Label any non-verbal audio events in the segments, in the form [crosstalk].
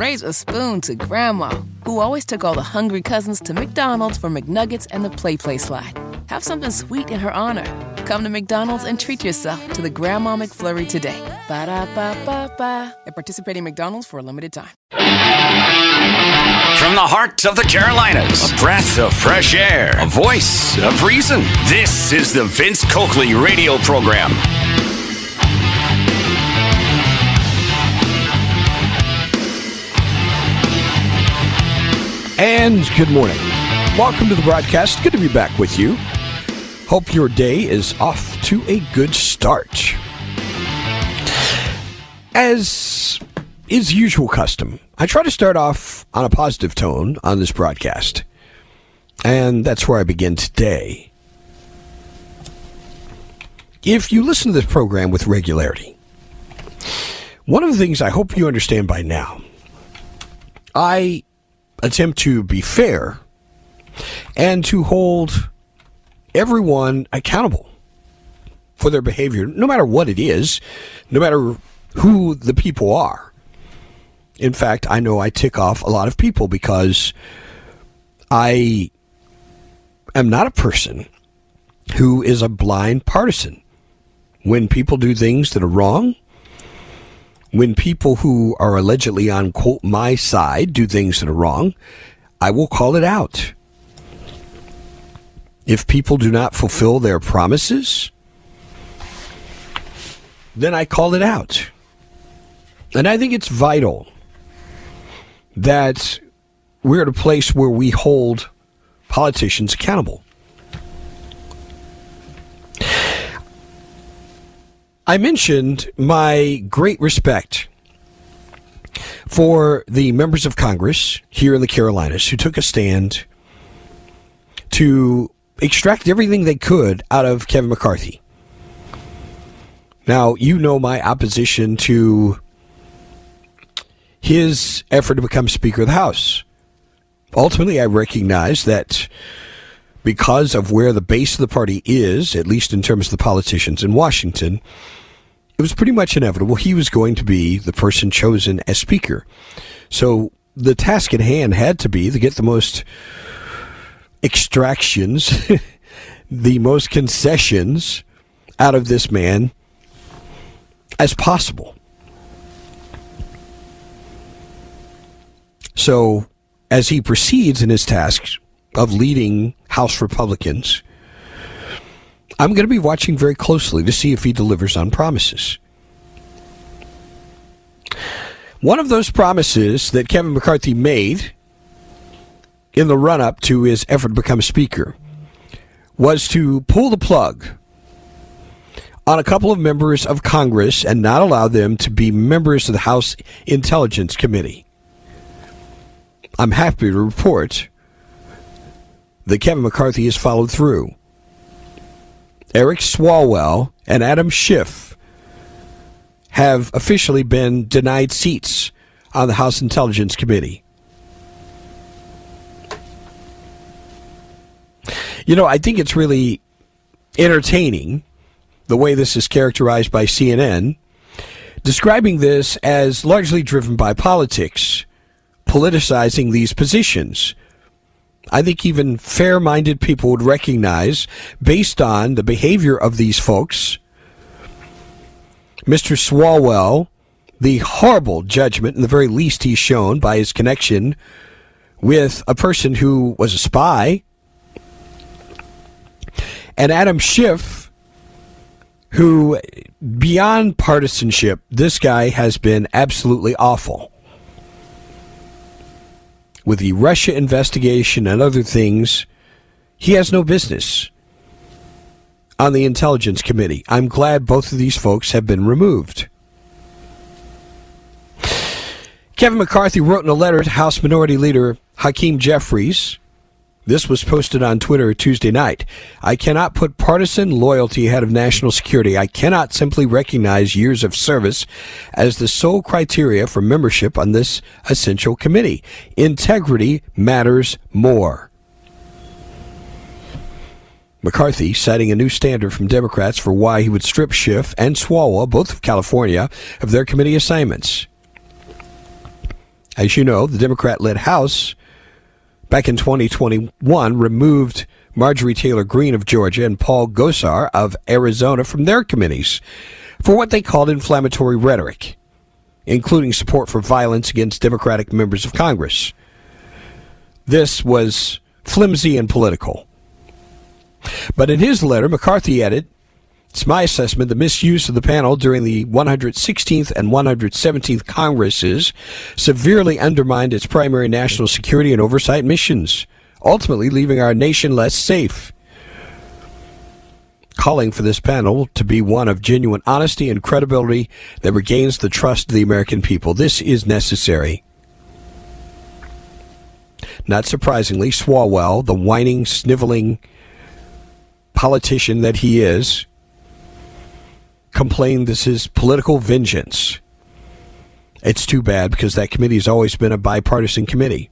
raise a spoon to Grandma, who always took all the hungry cousins to McDonald's for McNuggets and the Play Play slide. Have something sweet in her honor. Come to McDonald's and treat yourself to the Grandma McFlurry today. Ba da ba ba ba. At participating McDonald's for a limited time. From the heart of the Carolinas, a breath of fresh air, a voice of reason. This is the Vince Coakley radio program. And good morning. Welcome to the broadcast. Good to be back with you. Hope your day is off to a good start. As is usual custom, I try to start off on a positive tone on this broadcast. And that's where I begin today. If you listen to this program with regularity, one of the things I hope you understand by now, I attempt to be fair and to hold everyone accountable for their behavior, no matter what it is, no matter who the people are. In fact, I know I tick off a lot of people because I am not a person who is a blind partisan. When people do things that are wrong, when people who are allegedly on quote my side do things that are wrong, I will call it out. If people do not fulfill their promises, then I call it out. And I think it's vital that we're at a place where we hold politicians accountable. I mentioned my great respect for the members of Congress here in the Carolinas who took a stand to extract everything they could out of Kevin McCarthy. Now, you know my opposition to his effort to become Speaker of the House. Ultimately, I recognize that because of where the base of the party is, at least in terms of the politicians in Washington, it was pretty much inevitable he was going to be the person chosen as Speaker. So the task at hand had to be to get the most extractions, [laughs] the most concessions out of this man as possible. So, as he proceeds in his tasks of leading House Republicans, I'm going to be watching very closely to see if he delivers on promises. One of those promises that Kevin McCarthy made in the run up to his effort to become Speaker was to pull the plug on a couple of members of Congress and not allow them to be members of the House Intelligence Committee. I'm happy to report that Kevin McCarthy has followed through. Eric Swalwell and Adam Schiff have officially been denied seats on the House Intelligence Committee. You know, I think it's really entertaining the way this is characterized by CNN, describing this as largely driven by politics, politicizing these positions. I think even fair minded people would recognize, based on the behavior of these folks, Mr. Swalwell, the horrible judgment, in the very least, he's shown by his connection with a person who was a spy, and Adam Schiff, who, beyond partisanship, this guy has been absolutely awful. With the Russia investigation and other things, he has no business on the Intelligence Committee. I'm glad both of these folks have been removed. Kevin McCarthy wrote in a letter to House Minority Leader Hakeem Jeffries this was posted on Twitter Tuesday night. I cannot put partisan loyalty ahead of national security. I cannot simply recognize years of service as the sole criteria for membership on this essential committee. Integrity matters more. McCarthy citing a new standard from Democrats for why he would strip Schiff and Swalwell, both of California, of their committee assignments. As you know, the Democrat led House back in 2021 removed Marjorie Taylor Greene of Georgia and Paul Gosar of Arizona from their committees for what they called inflammatory rhetoric, including support for violence against Democratic members of Congress. This was flimsy and political. But in his letter, McCarthy added, it's my assessment the misuse of the panel during the 116th and 117th Congresses severely undermined its primary national security and oversight missions, ultimately leaving our nation less safe. Calling for this panel to be one of genuine honesty and credibility that regains the trust of the American people. This is necessary. Not surprisingly, Swalwell, the whining, sniveling politician that he is, complained this is political vengeance. It's too bad because that committee has always been a bipartisan committee.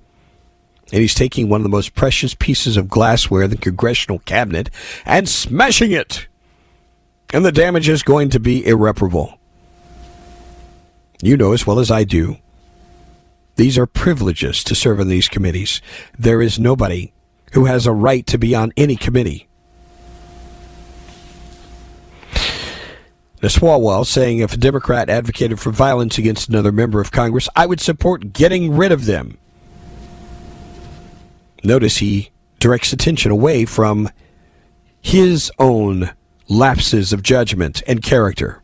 And he's taking one of the most precious pieces of glassware in the congressional cabinet and smashing it. And the damage is going to be irreparable. You know as well as I do these are privileges to serve on these committees. There is nobody who has a right to be on any committee. The Swalwell saying if a Democrat advocated for violence against another member of Congress, I would support getting rid of them. Notice he directs attention away from his own lapses of judgment and character.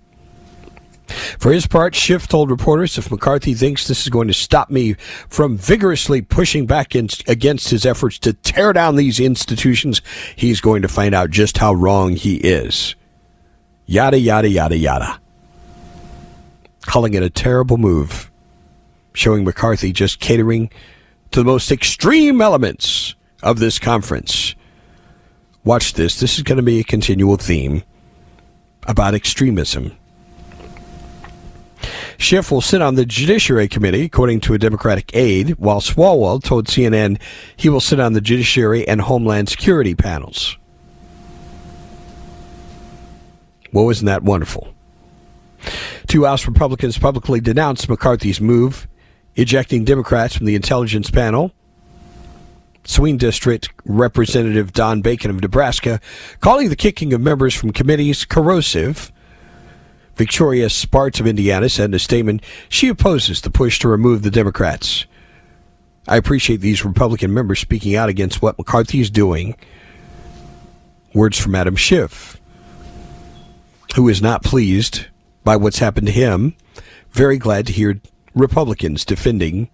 For his part, Schiff told reporters if McCarthy thinks this is going to stop me from vigorously pushing back in, against his efforts to tear down these institutions, he's going to find out just how wrong he is. Yada, yada, yada, yada. Calling it a terrible move, showing McCarthy just catering to the most extreme elements of this conference. Watch this. This is going to be a continual theme about extremism Schiff will sit on the Judiciary Committee, according to a Democratic aide, while Swalwell told CNN he will sit on the Judiciary and Homeland Security panels. Well, isn't that wonderful? Two House Republicans publicly denounced McCarthy's move, ejecting Democrats from the intelligence panel. Swing District Representative Don Bacon of Nebraska calling the kicking of members from committees corrosive Victoria Spartz of Indiana said in a statement she opposes the push to remove the Democrats. I appreciate these Republican members speaking out against what McCarthy is doing. Words from Adam Schiff, who is not pleased by what's happened to him. Very glad to hear Republicans defending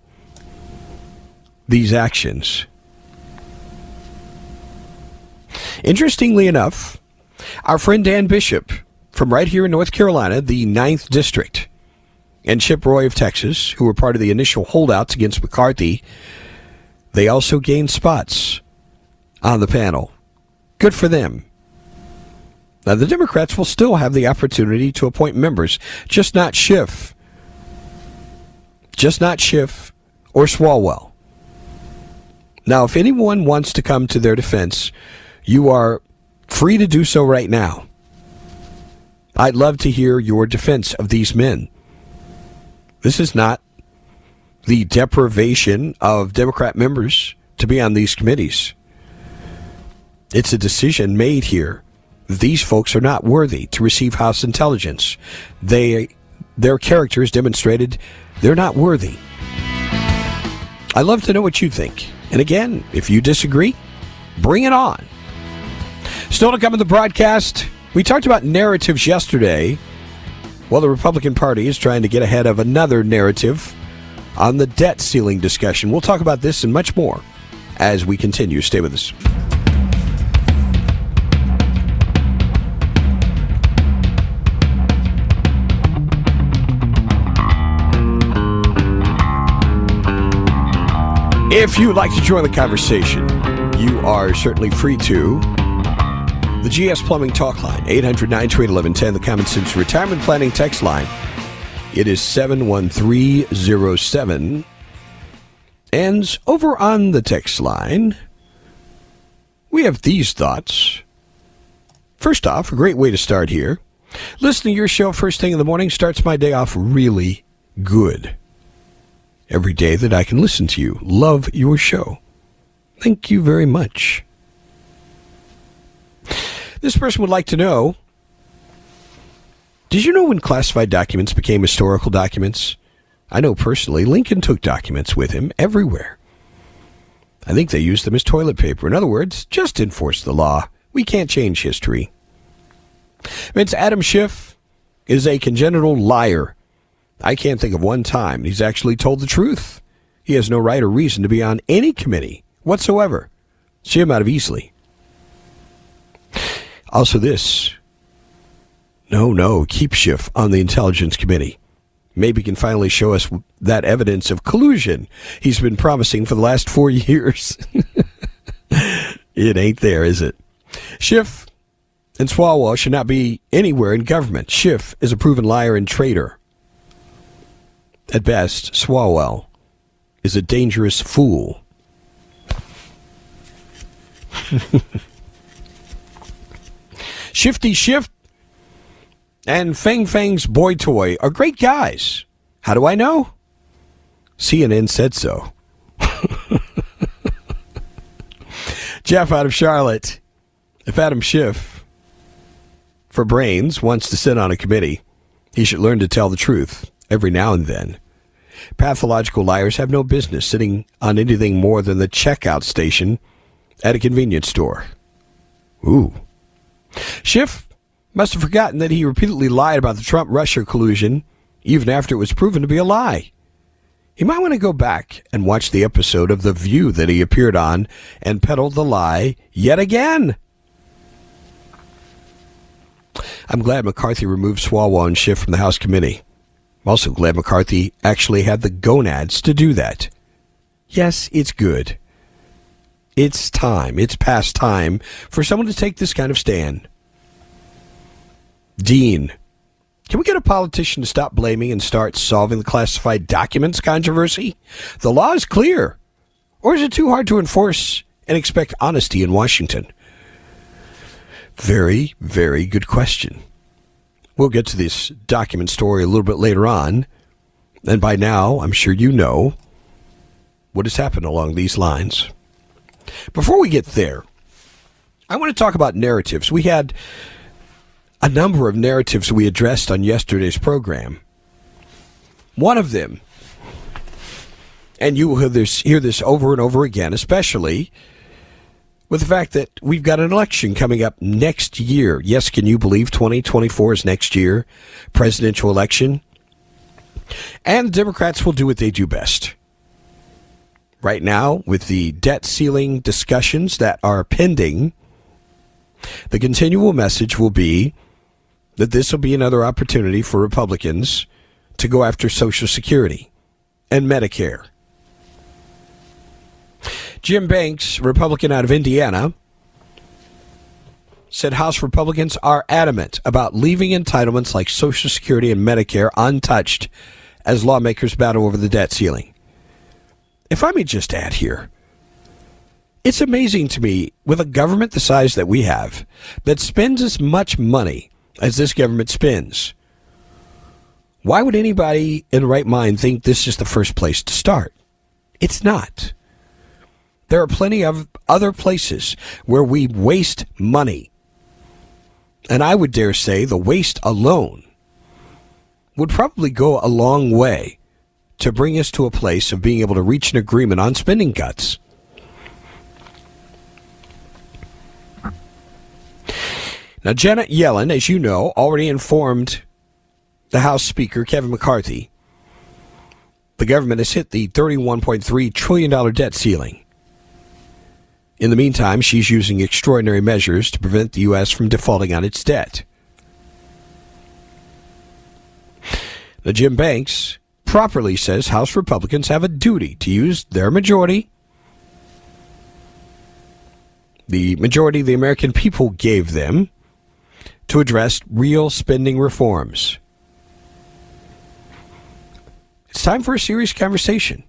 these actions. Interestingly enough, our friend Dan Bishop from right here in North Carolina, the 9th District, and Chip Roy of Texas, who were part of the initial holdouts against McCarthy, they also gained spots on the panel. Good for them. Now, the Democrats will still have the opportunity to appoint members, just not Schiff. Just not Schiff or Swalwell. Now, if anyone wants to come to their defense, you are free to do so right now. I'd love to hear your defense of these men. This is not the deprivation of Democrat members to be on these committees. It's a decision made here. These folks are not worthy to receive House intelligence. They, their characters demonstrated they're not worthy. I'd love to know what you think. And again, if you disagree, bring it on. Still to come in the broadcast. We talked about narratives yesterday. Well, the Republican Party is trying to get ahead of another narrative on the debt ceiling discussion. We'll talk about this and much more as we continue. Stay with us. If you'd like to join the conversation, you are certainly free to. The GS Plumbing Talk Line, 800 928 The Common Sense Retirement Planning Text Line. It is 71307. And over on the text line, we have these thoughts. First off, a great way to start here. Listening to your show first thing in the morning starts my day off really good. Every day that I can listen to you. Love your show. Thank you very much. This person would like to know Did you know when classified documents became historical documents? I know personally Lincoln took documents with him everywhere. I think they used them as toilet paper. In other words, just enforce the law. We can't change history. Vince Adam Schiff is a congenital liar. I can't think of one time he's actually told the truth. He has no right or reason to be on any committee whatsoever. See him out of easily. Also, this. No, no, keep Schiff on the Intelligence Committee. Maybe can finally show us that evidence of collusion he's been promising for the last four [laughs] years. it ain't there, is it? Schiff and Swalwell should not be anywhere in government. Schiff is a proven liar and traitor. At best, Swalwell is a dangerous fool. [laughs] Shifty Schiff and Fang Fang's boy toy are great guys. How do I know? CNN said so. [laughs] Jeff out of Charlotte. If Adam Schiff, for brains, wants to sit on a committee, he should learn to tell the truth every now and then. Pathological liars have no business sitting on anything more than the checkout station at a convenience store. Ooh. Schiff must have forgotten that he repeatedly lied about the Trump Russia collusion, even after it was proven to be a lie. He might want to go back and watch the episode of The View that he appeared on and peddled the lie yet again. I'm glad McCarthy removed Swalwell and Schiff from the House committee. I'm also glad McCarthy actually had the gonads to do that. Yes, it's good. It's time. It's past time for someone to take this kind of stand. Dean, can we get a politician to stop blaming and start solving the classified documents controversy? The law is clear. Or is it too hard to enforce and expect honesty in Washington? Very, very good question. We'll get to this document story a little bit later on. And by now, I'm sure you know what has happened along these lines. Before we get there, I want to talk about narratives. We had a number of narratives we addressed on yesterday's program. One of them, and you will hear this, hear this over and over again, especially with the fact that we've got an election coming up next year. Yes, can you believe 2024 is next year? Presidential election. And Democrats will do what they do best. Right now, with the debt ceiling discussions that are pending, the continual message will be that this will be another opportunity for Republicans to go after Social Security and Medicare. Jim Banks, Republican out of Indiana, said House Republicans are adamant about leaving entitlements like Social Security and Medicare untouched as lawmakers battle over the debt ceiling. If I may just add here, it's amazing to me with a government the size that we have that spends as much money as this government spends. Why would anybody in right mind think this is the first place to start? It's not. There are plenty of other places where we waste money. And I would dare say the waste alone would probably go a long way to bring us to a place of being able to reach an agreement on spending cuts. Now, Janet Yellen, as you know, already informed the House Speaker, Kevin McCarthy, the government has hit the $31.3 trillion debt ceiling. In the meantime, she's using extraordinary measures to prevent the U.S. from defaulting on its debt. Now, Jim Banks properly says House Republicans have a duty to use their majority. The majority the American people gave them to address real spending reforms. It's time for a serious conversation.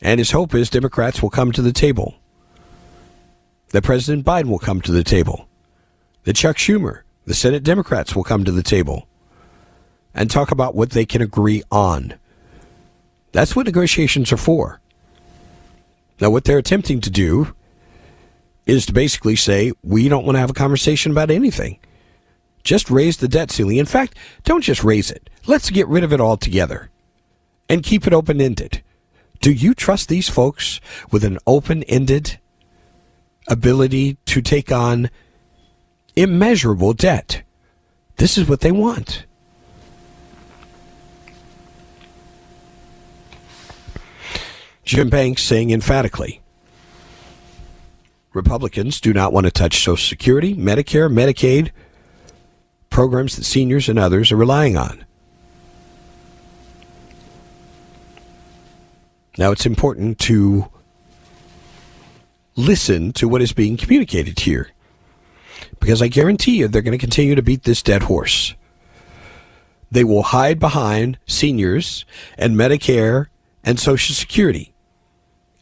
And his hope is Democrats will come to the table. That President Biden will come to the table. That Chuck Schumer, the Senate Democrats, will come to the table and talk about what they can agree on. That's what negotiations are for. Now, what they're attempting to do is to basically say, we don't want to have a conversation about anything. Just raise the debt ceiling. In fact, don't just raise it. Let's get rid of it altogether and keep it open ended. Do you trust these folks with an open ended ability to take on immeasurable debt? This is what they want. Jim Banks saying emphatically Republicans do not want to touch Social Security, Medicare, Medicaid, programs that seniors and others are relying on. Now, it's important to listen to what is being communicated here because I guarantee you they're going to continue to beat this dead horse. They will hide behind seniors and Medicare and Social Security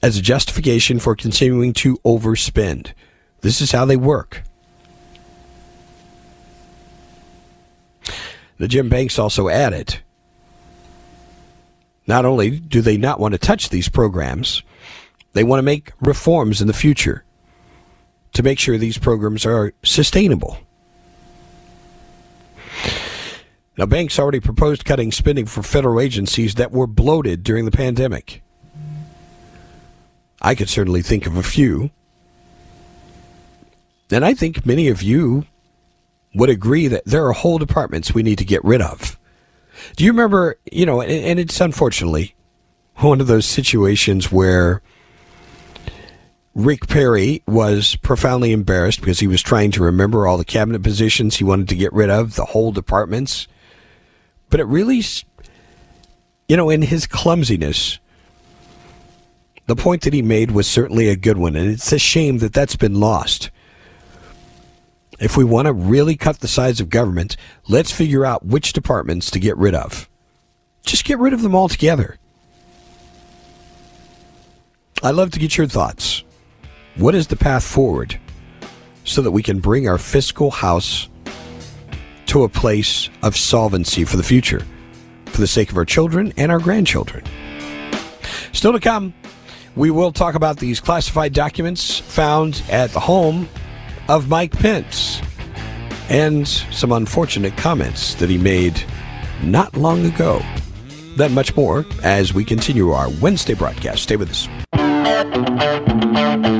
as a justification for continuing to overspend. This is how they work. The Jim Banks also added not only do they not want to touch these programs, they want to make reforms in the future to make sure these programs are sustainable. Now, Banks already proposed cutting spending for federal agencies that were bloated during the pandemic. I could certainly think of a few. And I think many of you would agree that there are whole departments we need to get rid of. Do you remember, you know, and, it's unfortunately one of those situations where Rick Perry was profoundly embarrassed because he was trying to remember all the cabinet positions he wanted to get rid of, the whole departments. But it really, you know, in his clumsiness, the point that he made was certainly a good one, and it's a shame that that's been lost. If we want to really cut the size of government, let's figure out which departments to get rid of. Just get rid of them altogether. I'd love to get your thoughts. What is the path forward so that we can bring our fiscal house to a place of solvency for the future, for the sake of our children and our grandchildren? Still to come, we will talk about these classified documents found at the home of Mike Pence and some unfortunate comments that he made not long ago. That much more as we continue our Wednesday broadcast. Stay with us.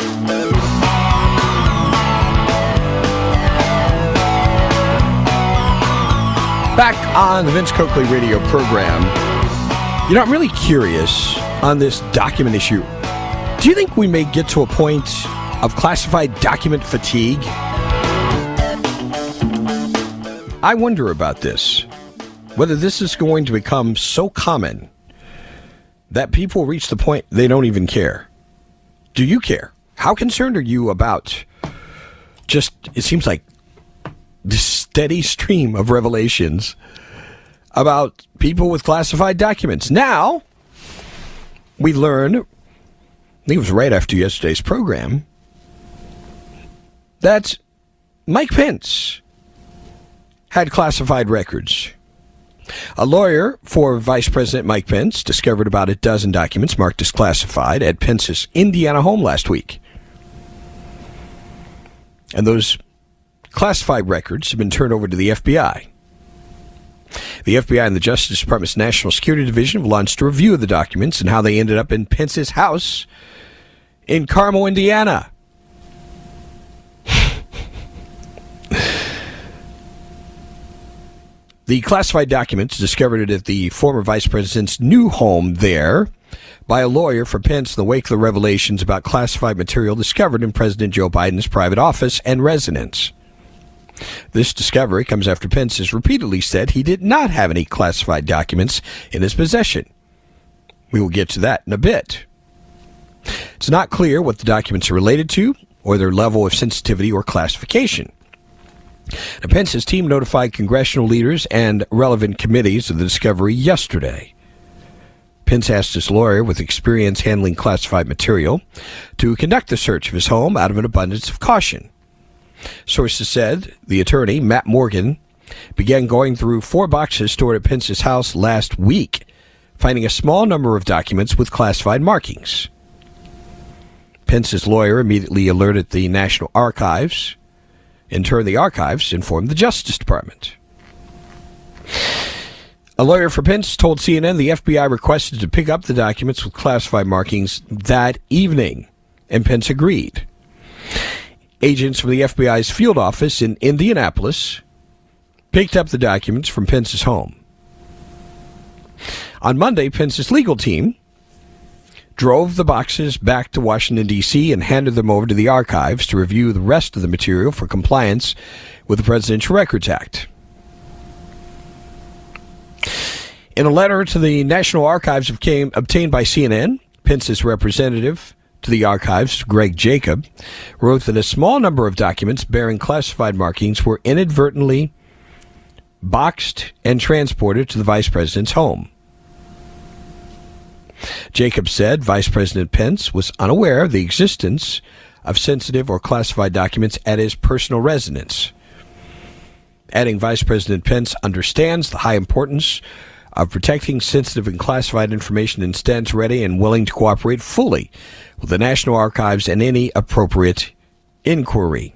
Back on the Vince Coakley radio program. You know, I'm really curious on this document issue. Do you think we may get to a point of classified document fatigue? I wonder about this. Whether this is going to become so common that people reach the point they don't even care. Do you care? How concerned are you about just, it seems like this steady stream of revelations about people with classified documents. Now, we learn, I think it was right after yesterday's program, that Mike Pence had classified records. A lawyer for Vice President Mike Pence discovered about a dozen documents marked as classified at Pence's Indiana home last week. And those classified records have been turned over to the FBI. The FBI and the Justice Department's National Security Division have launched a review of the documents and how they ended up in Pence's house in Carmel, Indiana. [laughs] the classified documents discovered at the former vice president's new home there by a lawyer for Pence in the wake of the revelations about classified material discovered in President Joe Biden's private office and residence. This discovery comes after Pence has repeatedly said he did not have any classified documents in his possession. We will get to that in a bit. It's not clear what the documents are related to or their level of sensitivity or classification. Now, Pence's team notified congressional leaders and relevant committees of the discovery yesterday. Pence asked his lawyer with experience handling classified material to conduct the search of his home out of an abundance of caution. Sources said the attorney, Matt Morgan, began going through four boxes stored at Pence's house last week, finding a small number of documents with classified markings. Pence's lawyer immediately alerted the National Archives. In turn, the archives informed the Justice Department. A lawyer for Pence told CNN the FBI requested to pick up the documents with classified markings that evening, and Pence agreed. Agents from the FBI's field office in Indianapolis picked up the documents from Pence's home. On Monday, Pence's legal team drove the boxes back to Washington, D.C., and handed them over to the archives to review the rest of the material for compliance with the Presidential Records Act. In a letter to the National Archives obtained by CNN, Pence's representative to the archives, Greg Jacob, wrote that a small number of documents bearing classified markings were inadvertently boxed and transported to the vice president's home. Jacob said Vice President Pence was unaware of the existence of sensitive or classified documents at his personal residence. Adding Vice President Pence understands the high importance of protecting sensitive and classified information and stands ready and willing to cooperate fully with the National Archives and any appropriate inquiry.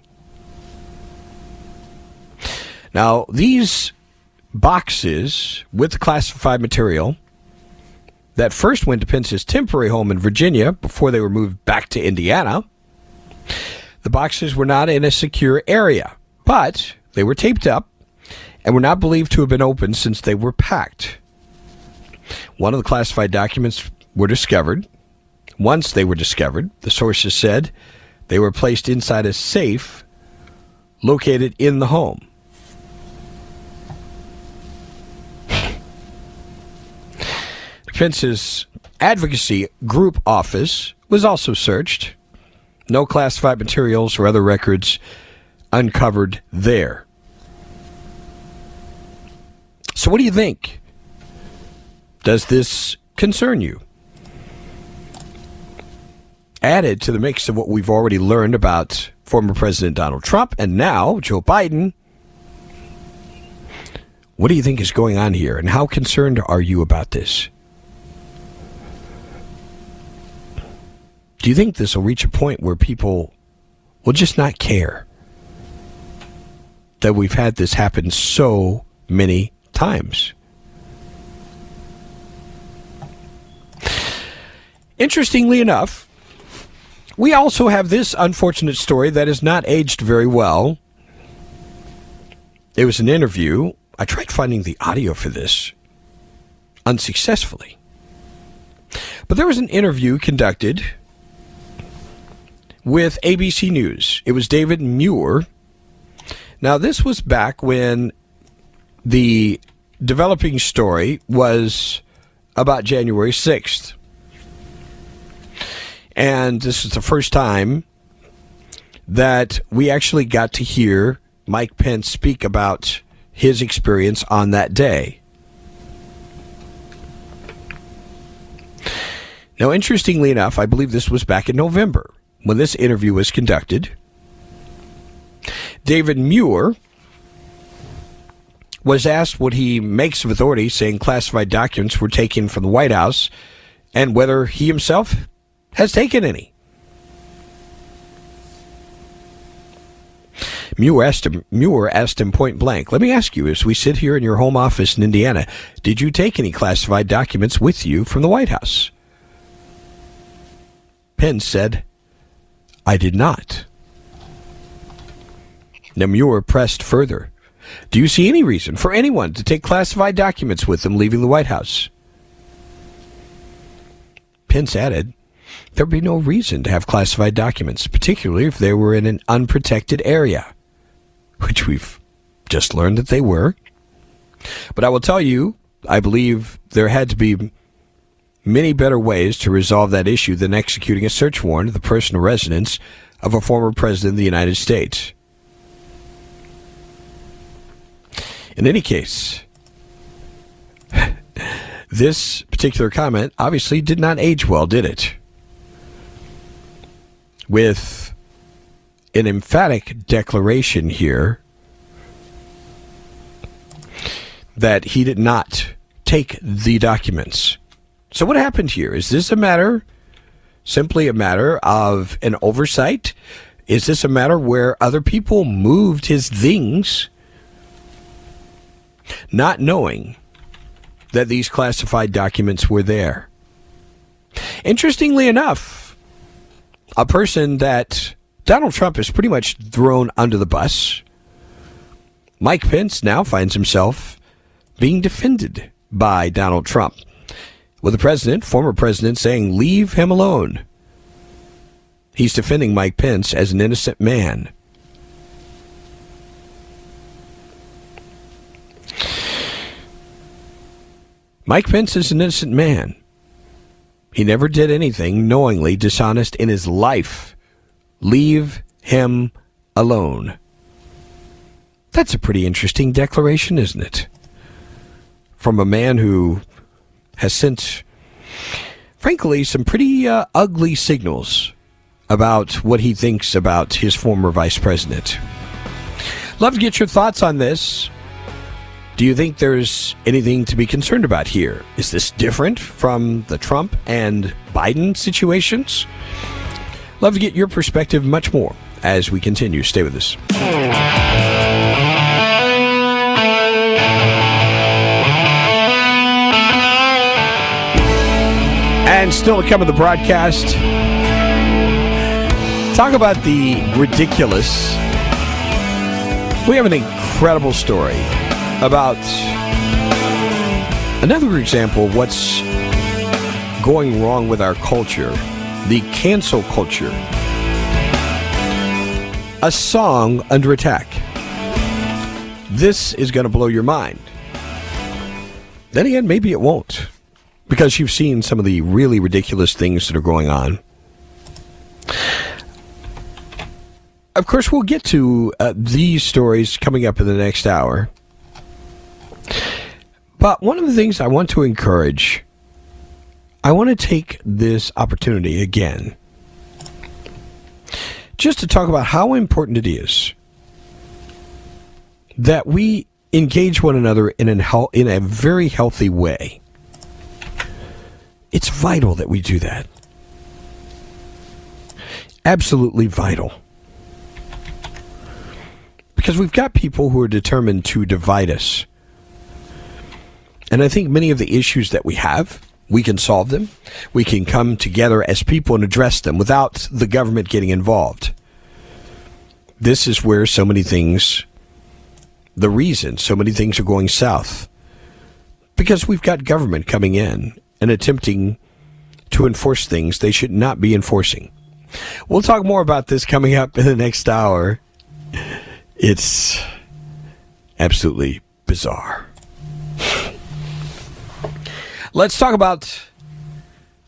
Now, these boxes with classified material that first went to Pence's temporary home in Virginia before they were moved back to Indiana. The boxes were not in a secure area, but they were taped up and were not believed to have been opened since they were packed. One of the classified documents were discovered. Once they were discovered, the sources said they were placed inside a safe located in the home. Pence's advocacy group office was also searched. No classified materials or other records uncovered there. So, what do you think? Does this concern you? Added to the mix of what we've already learned about former President Donald Trump and now Joe Biden, what do you think is going on here, and how concerned are you about this? Do you think this will reach a point where people will just not care that we've had this happen so many times? Interestingly enough, we also have this unfortunate story that has not aged very well. It was an interview. I tried finding the audio for this unsuccessfully. But there was an interview conducted with ABC News. It was David Muir. Now, this was back when the developing story was about January 6th. And this is the first time that we actually got to hear Mike Pence speak about his experience on that day. Now, interestingly enough, I believe this was back in November when this interview was conducted, David Muir was asked what he makes of authorities saying classified documents were taken from the White House and whether he himself has taken any. Muir asked, him, Muir asked him point blank, Let me ask you, as we sit here in your home office in Indiana, did you take any classified documents with you from the White House? Pence said, I did not. Now Muir pressed further. Do you see any reason for anyone to take classified documents with them leaving the White House? Pence added, There'd be no reason to have classified documents, particularly if they were in an unprotected area, which we've just learned that they were. But I will tell you, I believe there had to be many better ways to resolve that issue than executing a search warrant of the personal residence of a former president of the United States. In any case, [laughs] this particular comment obviously did not age well, did it? With an emphatic declaration here that he did not take the documents. So, what happened here? Is this a matter, simply a matter of an oversight? Is this a matter where other people moved his things, not knowing that these classified documents were there? Interestingly enough, a person that Donald Trump has pretty much thrown under the bus, Mike Pence now finds himself being defended by Donald Trump. With the president, former president, saying, leave him alone. He's defending Mike Pence as an innocent man. Mike Pence is an innocent man. He never did anything knowingly dishonest in his life. Leave him alone. That's a pretty interesting declaration, isn't it? From a man who has sent, frankly, some pretty uh, ugly signals about what he thinks about his former vice president. Love to get your thoughts on this. Do you think there's anything to be concerned about here? Is this different from the Trump and Biden situations? Love to get your perspective much more as we continue. Stay with us. And still to come of the broadcast, talk about the ridiculous. We have an incredible story about another example of what's going wrong with our culture the cancel culture. A song under attack. This is going to blow your mind. Then again, maybe it won't. Because you've seen some of the really ridiculous things that are going on. Of course, we'll get to uh, these stories coming up in the next hour. But one of the things I want to encourage, I want to take this opportunity again just to talk about how important it is that we engage one another in, an, in a very healthy way. It's vital that we do that. Absolutely vital. Because we've got people who are determined to divide us. And I think many of the issues that we have, we can solve them. We can come together as people and address them without the government getting involved. This is where so many things, the reason so many things are going south. Because we've got government coming in and attempting to enforce things they should not be enforcing. We'll talk more about this coming up in the next hour. It's absolutely bizarre. Let's talk about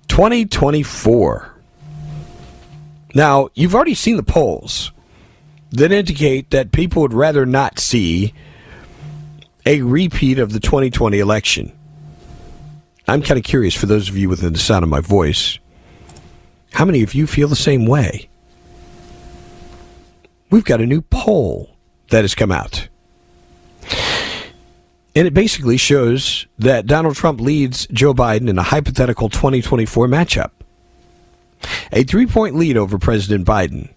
2024. Now, you've already seen the polls that indicate that people would rather not see a repeat of the 2020 election. I'm kind of curious for those of you within the sound of my voice, how many of you feel the same way? We've got a new poll that has come out. And it basically shows that Donald Trump leads Joe Biden in a hypothetical 2024 matchup. A three point lead over President Biden.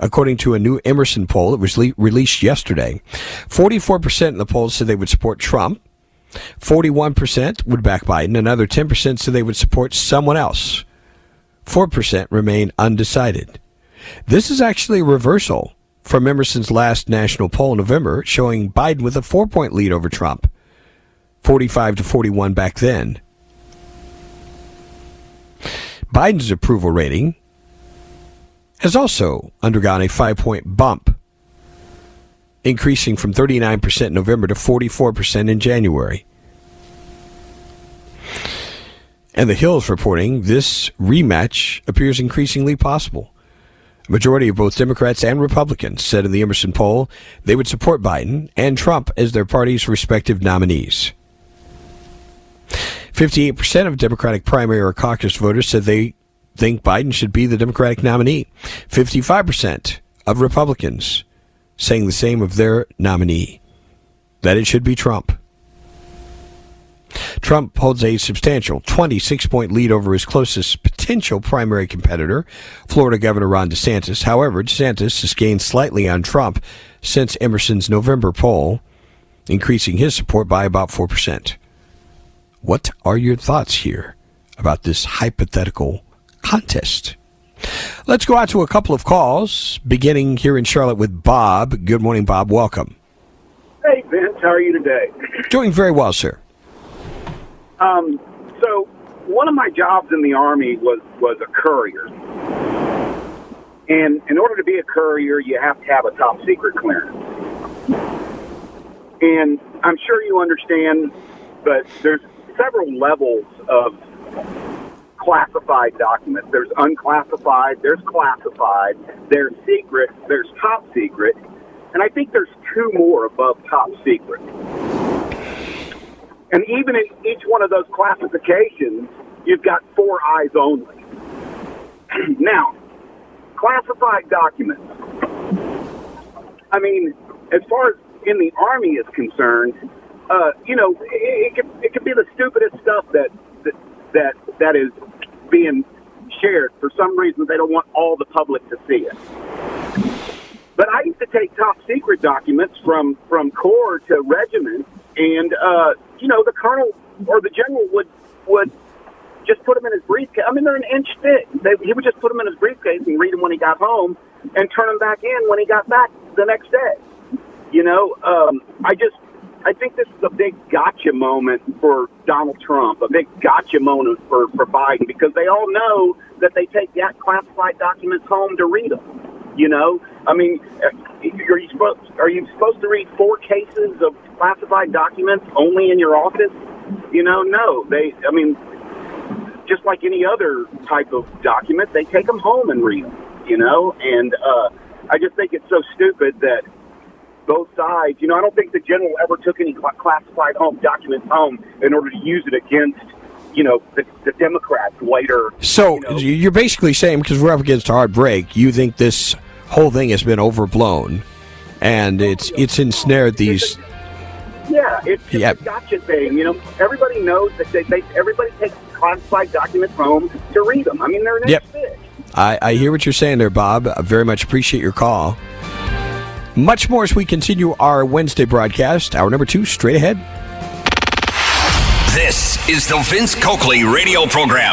According to a new Emerson poll that was le- released yesterday, 44% in the poll said they would support Trump, 41% would back Biden. Another 10% said they would support someone else. 4% remain undecided. This is actually a reversal from Emerson's last national poll in November, showing Biden with a four point lead over Trump, 45 to 41 back then. Biden's approval rating has also undergone a five point bump increasing from 39% in November to 44% in January. And the Hill is reporting this rematch appears increasingly possible. Majority of both Democrats and Republicans said in the Emerson poll they would support Biden and Trump as their party's respective nominees. 58% of Democratic primary or caucus voters said they think Biden should be the Democratic nominee. 55% of Republicans saying the same of their nominee, that it should be Trump. Trump holds a substantial 26 point lead over his closest potential primary competitor, Florida Governor Ron DeSantis. However, DeSantis has gained slightly on Trump since Emerson's November poll, increasing his support by about 4%. What are your thoughts here about this hypothetical contest? Let's go out to a couple of calls, beginning here in Charlotte with Bob. Good morning, Bob. Welcome. Hey, Vince. How are you today? Doing very well, sir. Um, so one of my jobs in the army was was a courier, and in order to be a courier, you have to have a top secret clearance. And I'm sure you understand, but there's several levels of classified documents. There's unclassified, there's classified, there's secret, there's top secret, and I think there's two more above top secret. And even in each one of those classifications, you've got four eyes only. [clears throat] now, classified documents. I mean, as far as in the Army is concerned, uh, you know, it, it, could, it could be the stupidest stuff that, that, that, that is being shared. For some reason, they don't want all the public to see it. But I used to take top secret documents from, from corps to regiment, and uh, you know, the colonel or the general would would just put them in his briefcase. I mean, they're an inch thick. They, he would just put them in his briefcase and read them when he got home, and turn them back in when he got back the next day. You know, um, I just I think this is a big gotcha moment for Donald Trump, a big gotcha moment for for Biden because they all know that they take that classified documents home to read them. You know, I mean, are you supposed are you supposed to read four cases of classified documents only in your office? You know, no. They, I mean, just like any other type of document, they take them home and read them. You know, and uh, I just think it's so stupid that both sides. You know, I don't think the general ever took any classified home documents home in order to use it against you know the, the Democrats later. So you know. you're basically saying because we're up against a hard break, you think this whole thing has been overblown, and it's it's ensnared these. Yeah, it's just yep. a gotcha thing. You know, everybody knows that they, they everybody takes classified documents home to read them. I mean, they're an yep. I, I hear what you're saying there, Bob. I very much appreciate your call. Much more as we continue our Wednesday broadcast. Hour number two, straight ahead. This is the Vince Coakley radio program.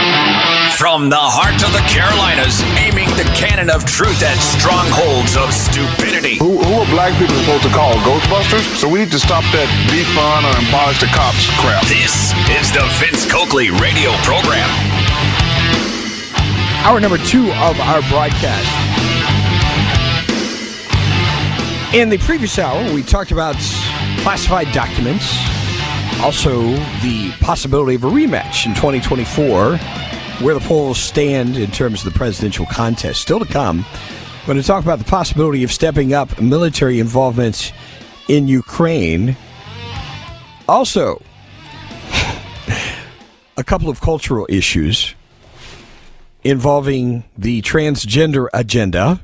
From the heart of the Carolinas, aiming the cannon of truth at strongholds of stupidity. Who, who are black people supposed to call Ghostbusters? So we need to stop that defund or abolish the cops crap. This is the Vince Coakley radio program. Hour number two of our broadcast. In the previous hour, we talked about classified documents, also the possibility of a rematch in 2024, where the polls stand in terms of the presidential contest. Still to come, we're going to talk about the possibility of stepping up military involvement in Ukraine. Also, [laughs] a couple of cultural issues involving the transgender agenda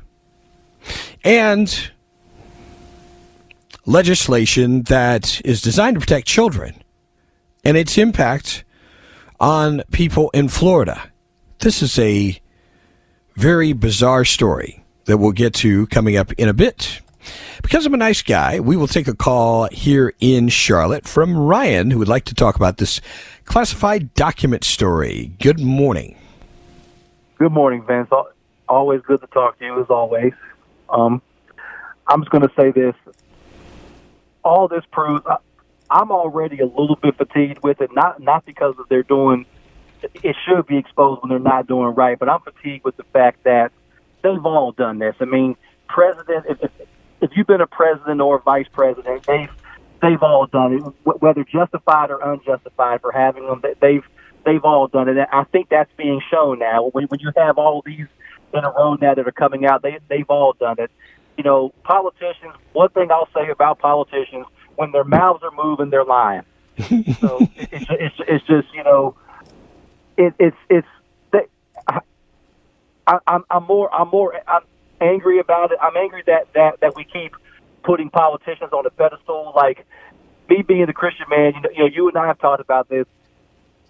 and legislation that is designed to protect children and its impact on people in Florida. This is a very bizarre story that we'll get to coming up in a bit. Because I'm a nice guy, we will take a call here in Charlotte from Ryan, who would like to talk about this classified document story. Good morning. Good morning, Vince. Always good to talk to you, as always. Um, I'm just going to say this all this proves, I'm already a little bit fatigued with it. Not not because of they're doing. It should be exposed when they're not doing right, but I'm fatigued with the fact that they've all done this. I mean, president. If, if, if you've been a president or a vice president, they've they've all done it, whether justified or unjustified for having them. They've they've all done it. I think that's being shown now. When, when you have all these in a row now that are coming out, they they've all done it. You know, politicians. One thing I'll say about politicians: when their mouths are moving, they're lying. [laughs] so it's, it's it's just you know, it, it's it's. They, I, I'm I'm more I'm more I'm angry about it. I'm angry that that that we keep putting politicians on a pedestal. Like me being a Christian man, you know, you know, you and I have talked about this.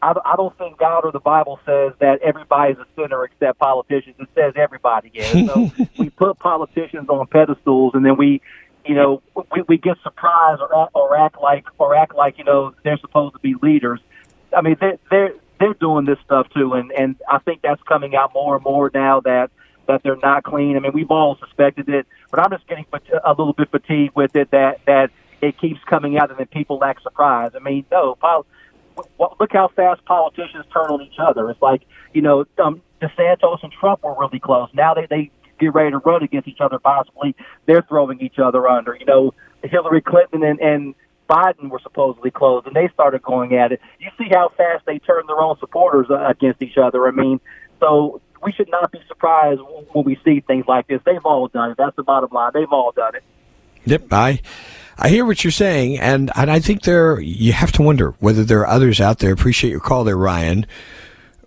I, I don't think God or the Bible says that everybody's a sinner except politicians. It says everybody is. So [laughs] we put politicians on pedestals, and then we, you know, we, we get surprised or or act like or act like you know they're supposed to be leaders. I mean, they they're they're doing this stuff too, and and I think that's coming out more and more now that that they're not clean. I mean, we've all suspected it, but I'm just getting a little bit fatigued with it that that it keeps coming out and then people act surprised. I mean, no, pol- look how fast politicians turn on each other. It's like you know, um, DeSantis and Trump were really close. Now they they get ready to run against each other. Possibly they're throwing each other under. You know, Hillary Clinton and and Biden were supposedly close, and they started going at it. You see how fast they turn their own supporters uh, against each other. I mean, so we should not be surprised when we see things like this. They've all done it. That's the bottom line. They've all done it. Yep, I I hear what you're saying, and and I think there you have to wonder whether there are others out there. Appreciate your call there, Ryan.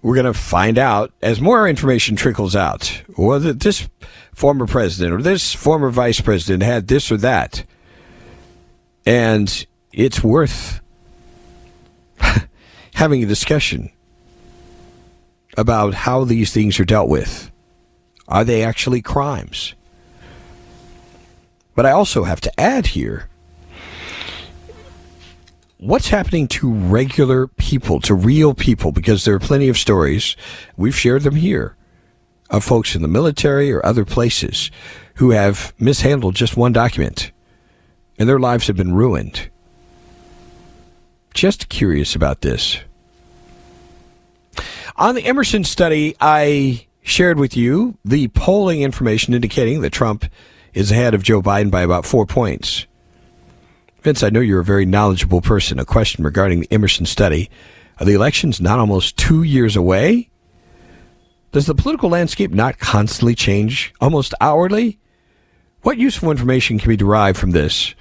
We're going to find out as more information trickles out whether this former president or this former vice president had this or that, and it's worth [laughs] having a discussion about how these things are dealt with. Are they actually crimes? But I also have to add here what's happening to regular people, to real people, because there are plenty of stories, we've shared them here, of folks in the military or other places who have mishandled just one document and their lives have been ruined. Just curious about this. On the Emerson study, I shared with you the polling information indicating that Trump is ahead of Joe Biden by about four points. Vince, I know you're a very knowledgeable person. A question regarding the Emerson study. Are the elections not almost two years away? Does the political landscape not constantly change almost hourly? What useful information can be derived from this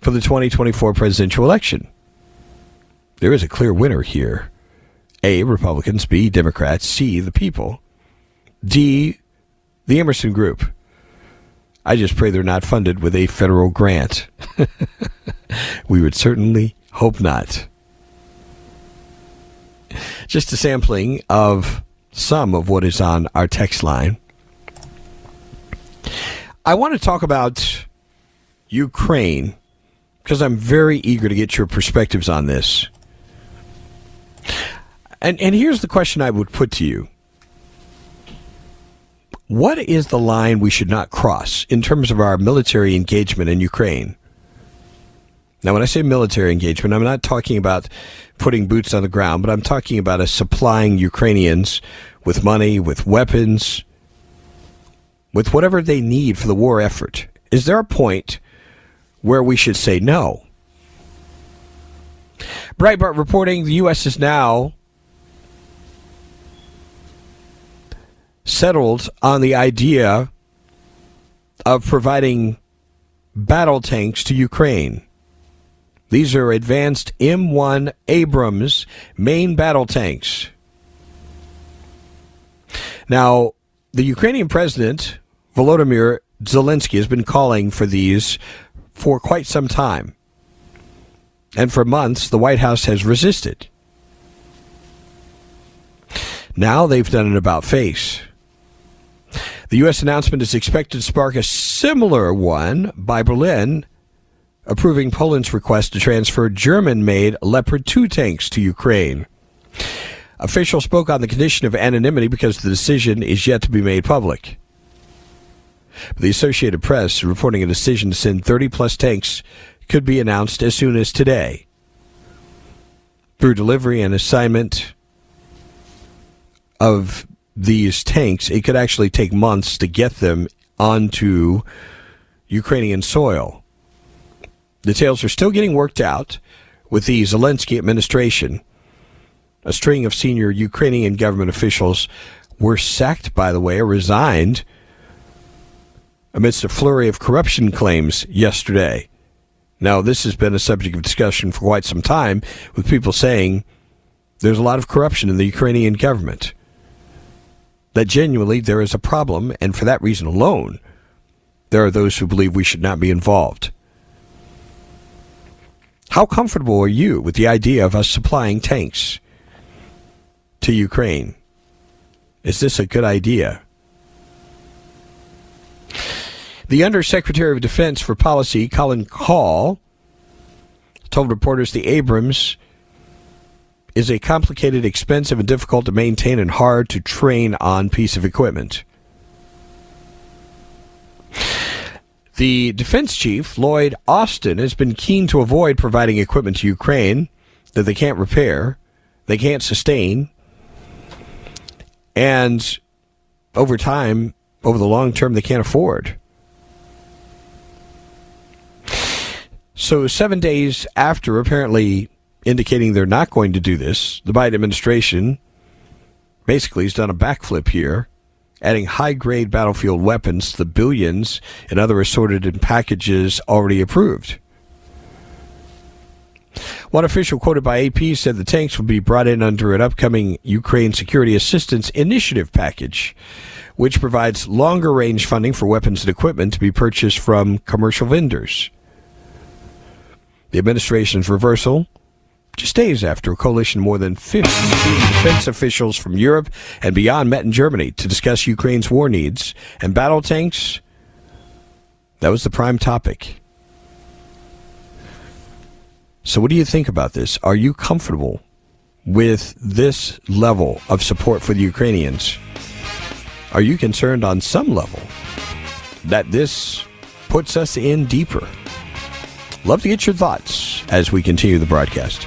for the 2024 presidential election? There is a clear winner here. A. Republicans, B. Democrats, C. The people, D. The Emerson Group. I just pray they're not funded with a federal grant. [laughs] we would certainly hope not. Just a sampling of some of what is on our text line. I want to talk about Ukraine because I'm very eager to get your perspectives on this. And and here's the question I would put to you. What is the line we should not cross in terms of our military engagement in Ukraine? Now, when I say military engagement, I'm not talking about putting boots on the ground, but I'm talking about us supplying Ukrainians with money, with weapons, with whatever they need for the war effort. Is there a point where we should say no? Breitbart reporting the U.S. is now settled on the idea of providing battle tanks to Ukraine. These are advanced M1 Abrams main battle tanks. Now, the Ukrainian president, Volodymyr Zelensky, has been calling for these for quite some time. And for months, the White House has resisted. Now they've done an about face. The U.S. announcement is expected to spark a similar one by Berlin approving Poland's request to transfer German made Leopard 2 tanks to Ukraine. Officials spoke on the condition of anonymity because the decision is yet to be made public. The Associated Press reporting a decision to send 30 plus tanks could be announced as soon as today. through delivery and assignment of these tanks, it could actually take months to get them onto Ukrainian soil. Details are still getting worked out with the Zelensky administration. A string of senior Ukrainian government officials were sacked, by the way, or resigned amidst a flurry of corruption claims yesterday. Now, this has been a subject of discussion for quite some time, with people saying there's a lot of corruption in the Ukrainian government. That genuinely there is a problem, and for that reason alone, there are those who believe we should not be involved. How comfortable are you with the idea of us supplying tanks to Ukraine? Is this a good idea? The Undersecretary of Defense for Policy, Colin Kahl, told reporters the Abrams is a complicated, expensive, and difficult to maintain and hard to train on piece of equipment. The defense chief, Lloyd Austin, has been keen to avoid providing equipment to Ukraine that they can't repair, they can't sustain, and over time, over the long term, they can't afford. So, seven days after apparently indicating they're not going to do this, the Biden administration basically has done a backflip here, adding high grade battlefield weapons the billions and other assorted packages already approved. One official quoted by AP said the tanks will be brought in under an upcoming Ukraine Security Assistance Initiative package, which provides longer range funding for weapons and equipment to be purchased from commercial vendors. The administration's reversal just days after a coalition of more than 50 defense officials from Europe and beyond met in Germany to discuss Ukraine's war needs and battle tanks. That was the prime topic. So, what do you think about this? Are you comfortable with this level of support for the Ukrainians? Are you concerned on some level that this puts us in deeper? Love to get your thoughts as we continue the broadcast.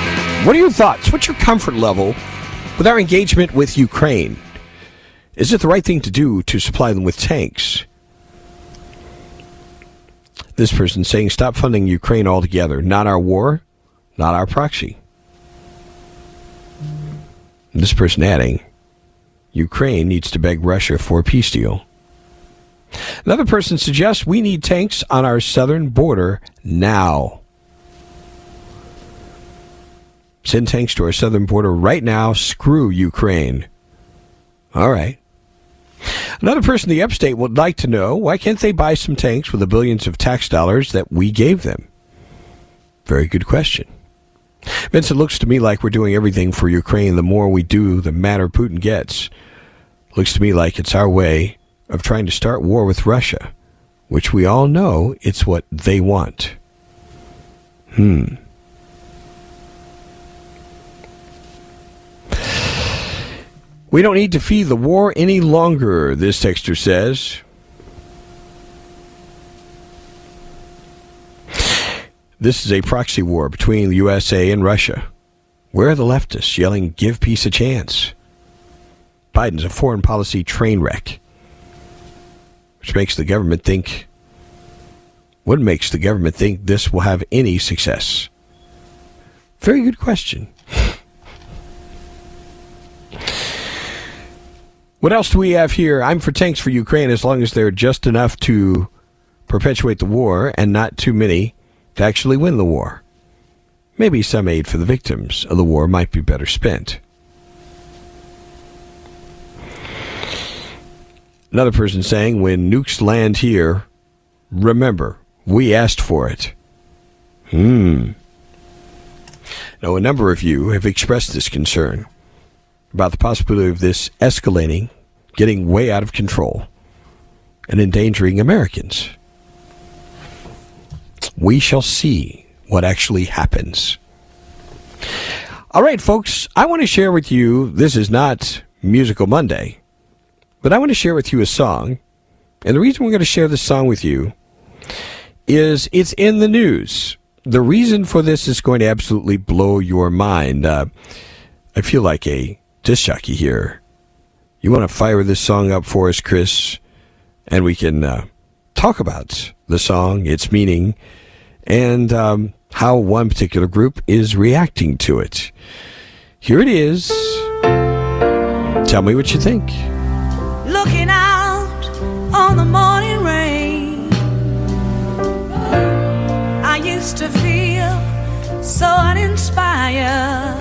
what are your thoughts? What's your comfort level with our engagement with Ukraine? Is it the right thing to do to supply them with tanks? This person saying, stop funding Ukraine altogether. Not our war, not our proxy. This person adding, Ukraine needs to beg Russia for a peace deal. Another person suggests we need tanks on our southern border now. Send tanks to our southern border right now. Screw Ukraine. All right. Another person in the upstate would like to know why can't they buy some tanks with the billions of tax dollars that we gave them? Very good question. Vince, it looks to me like we're doing everything for Ukraine. The more we do, the madder Putin gets. Looks to me like it's our way of trying to start war with Russia, which we all know it's what they want. Hmm. We don't need to feed the war any longer, this texter says. This is a proxy war between the USA and Russia. Where are the leftists yelling, give peace a chance? Biden's a foreign policy train wreck, which makes the government think. What makes the government think this will have any success? Very good question. What else do we have here? I'm for tanks for Ukraine as long as they're just enough to perpetuate the war and not too many to actually win the war. Maybe some aid for the victims of the war might be better spent. Another person saying, when nukes land here, remember, we asked for it. Hmm. Now, a number of you have expressed this concern. About the possibility of this escalating, getting way out of control, and endangering Americans. We shall see what actually happens. All right, folks, I want to share with you this is not Musical Monday, but I want to share with you a song. And the reason we're going to share this song with you is it's in the news. The reason for this is going to absolutely blow your mind. Uh, I feel like a disc jockey here. You want to fire this song up for us, Chris, and we can uh, talk about the song, its meaning, and um, how one particular group is reacting to it. Here it is. Tell me what you think. Looking out on the morning rain, I used to feel so uninspired.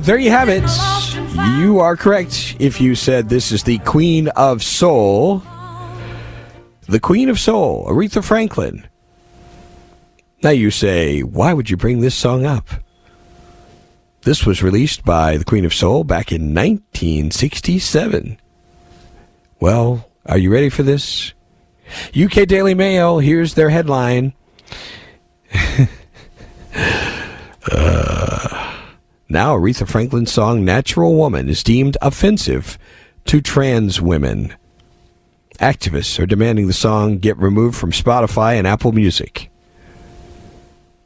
There you have it. You are correct if you said this is the Queen of Soul. The Queen of Soul, Aretha Franklin. Now you say, why would you bring this song up? This was released by the Queen of Soul back in 1967. Well, are you ready for this? UK Daily Mail, here's their headline. [laughs] Uh, Now, Aretha Franklin's song Natural Woman is deemed offensive to trans women. Activists are demanding the song get removed from Spotify and Apple Music.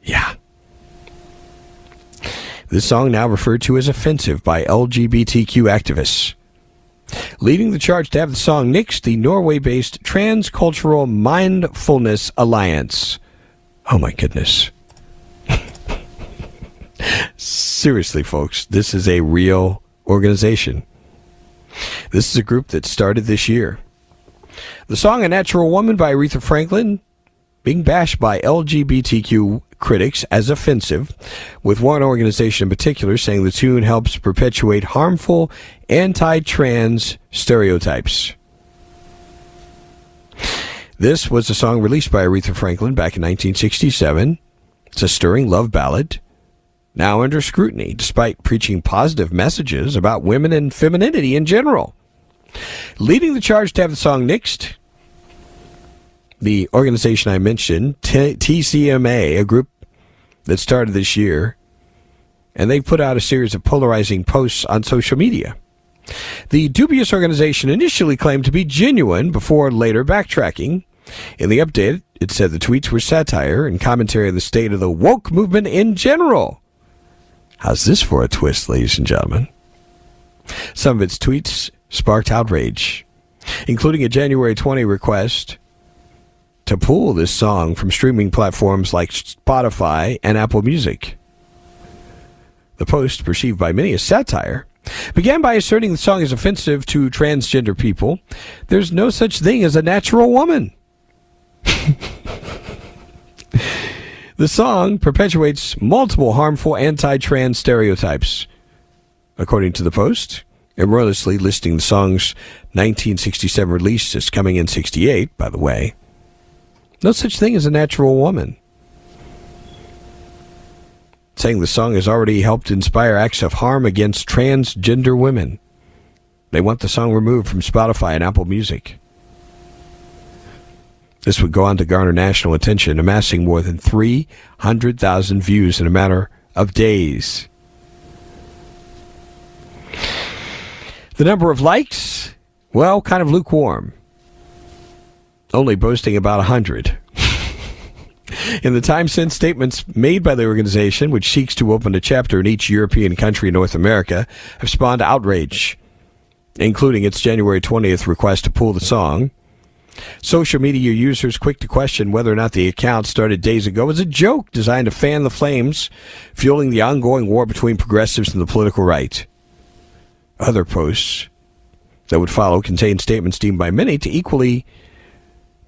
Yeah. This song now referred to as offensive by LGBTQ activists. Leading the charge to have the song nixed, the Norway based Transcultural Mindfulness Alliance. Oh my goodness. Seriously, folks, this is a real organization. This is a group that started this year. The song A Natural Woman by Aretha Franklin being bashed by LGBTQ critics as offensive, with one organization in particular saying the tune helps perpetuate harmful anti trans stereotypes. This was a song released by Aretha Franklin back in 1967. It's a stirring love ballad, now under scrutiny despite preaching positive messages about women and femininity in general. Leading the charge to have the song nixed, the organization I mentioned, T- TCMA, a group that started this year, and they put out a series of polarizing posts on social media. The dubious organization initially claimed to be genuine before later backtracking. In the update, it said the tweets were satire and commentary on the state of the woke movement in general. How's this for a twist, ladies and gentlemen? Some of its tweets sparked outrage, including a January 20 request to pull this song from streaming platforms like Spotify and Apple Music. The post, perceived by many as satire, began by asserting the song is offensive to transgender people. There's no such thing as a natural woman. [laughs] the song perpetuates multiple harmful anti trans stereotypes. According to the post, erroneously listing the song's 1967 release as coming in 68, by the way. No such thing as a natural woman. Saying the song has already helped inspire acts of harm against transgender women. They want the song removed from Spotify and Apple Music. This would go on to garner national attention, amassing more than 300,000 views in a matter of days. The number of likes, well, kind of lukewarm only boasting about 100. [laughs] in the time since statements made by the organization, which seeks to open a chapter in each European country in North America, have spawned outrage. including its January 20th request to pull the song. Social media users quick to question whether or not the account started days ago was a joke designed to fan the flames, fueling the ongoing war between progressives and the political right. Other posts that would follow contain statements deemed by many to equally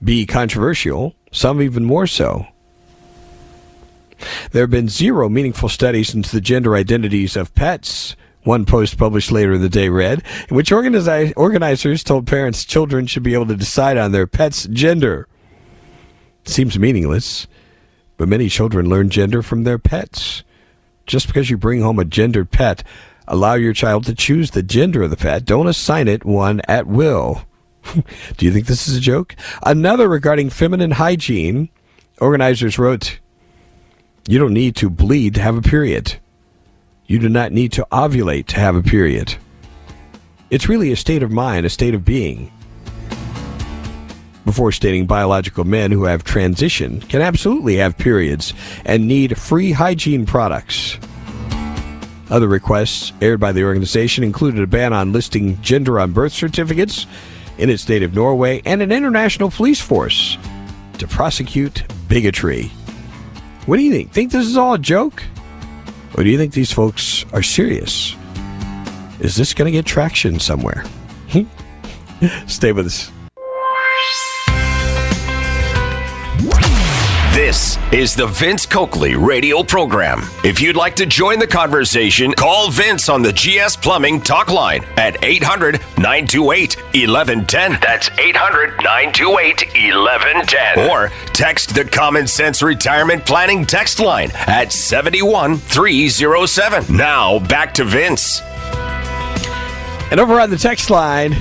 be controversial, some even more so. There have been zero meaningful studies into the gender identities of pets. One post published later in the day read, in which organizi- organizers told parents children should be able to decide on their pet's gender. Seems meaningless, but many children learn gender from their pets. Just because you bring home a gendered pet, allow your child to choose the gender of the pet. Don't assign it one at will. [laughs] Do you think this is a joke? Another regarding feminine hygiene. Organizers wrote, You don't need to bleed to have a period. You do not need to ovulate to have a period. It's really a state of mind, a state of being. Before stating biological men who have transitioned can absolutely have periods and need free hygiene products. Other requests aired by the organization included a ban on listing gender on birth certificates in its native Norway and an international police force to prosecute bigotry. What do you think? Think this is all a joke? Or do you think these folks are serious? Is this going to get traction somewhere? [laughs] Stay with us. This is the Vince Coakley radio program. If you'd like to join the conversation, call Vince on the GS Plumbing talk line at 800 928 1110. That's 800 928 1110. Or text the Common Sense Retirement Planning text line at 71307. Now back to Vince. And over on the text line,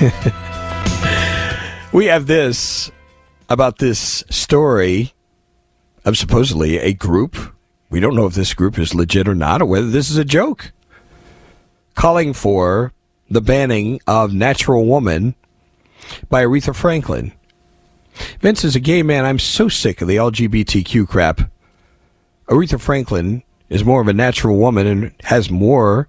[laughs] we have this about this story of supposedly a group. We don't know if this group is legit or not, or whether this is a joke. Calling for the banning of Natural Woman by Aretha Franklin. Vince is a gay man. I'm so sick of the LGBTQ crap. Aretha Franklin is more of a natural woman and has more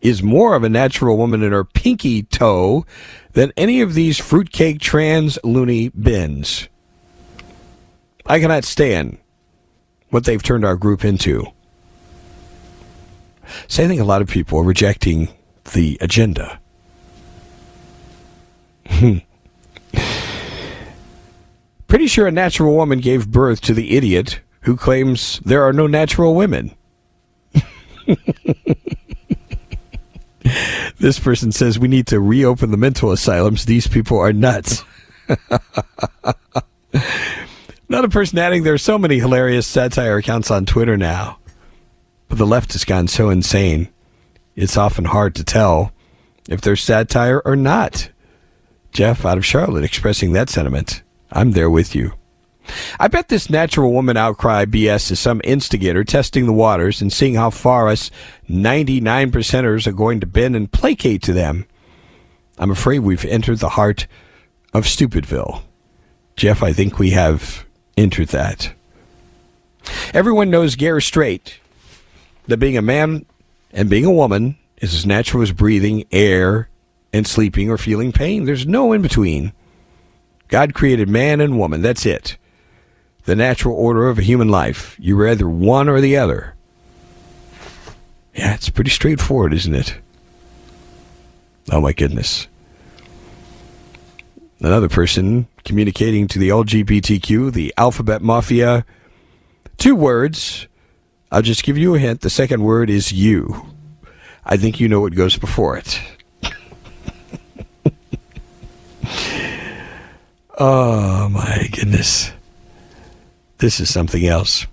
is more of a natural woman in her pinky toe than any of these fruitcake trans loony bins. I cannot stand what they've turned our group into. So I think a lot of people are rejecting the agenda. [laughs] Pretty sure a natural woman gave birth to the idiot who claims there are no natural women. [laughs] this person says we need to reopen the mental asylums. These people are nuts. [laughs] Another person adding there are so many hilarious satire accounts on Twitter now. But the left has gone so insane, it's often hard to tell if they're satire or not. Jeff out of Charlotte expressing that sentiment. I'm there with you. I bet this natural woman outcry BS is some instigator testing the waters and seeing how far us 99 percenters are going to bend and placate to them. I'm afraid we've entered the heart of Stupidville. Jeff, I think we have entered that. Everyone knows Gare Strait that being a man and being a woman is as natural as breathing air and sleeping or feeling pain. There's no in between. God created man and woman. That's it. The natural order of a human life. You're either one or the other. Yeah, it's pretty straightforward, isn't it? Oh my goodness. Another person communicating to the LGBTQ, the alphabet mafia. Two words. I'll just give you a hint. The second word is you. I think you know what goes before it. [laughs] oh my goodness. This is something else.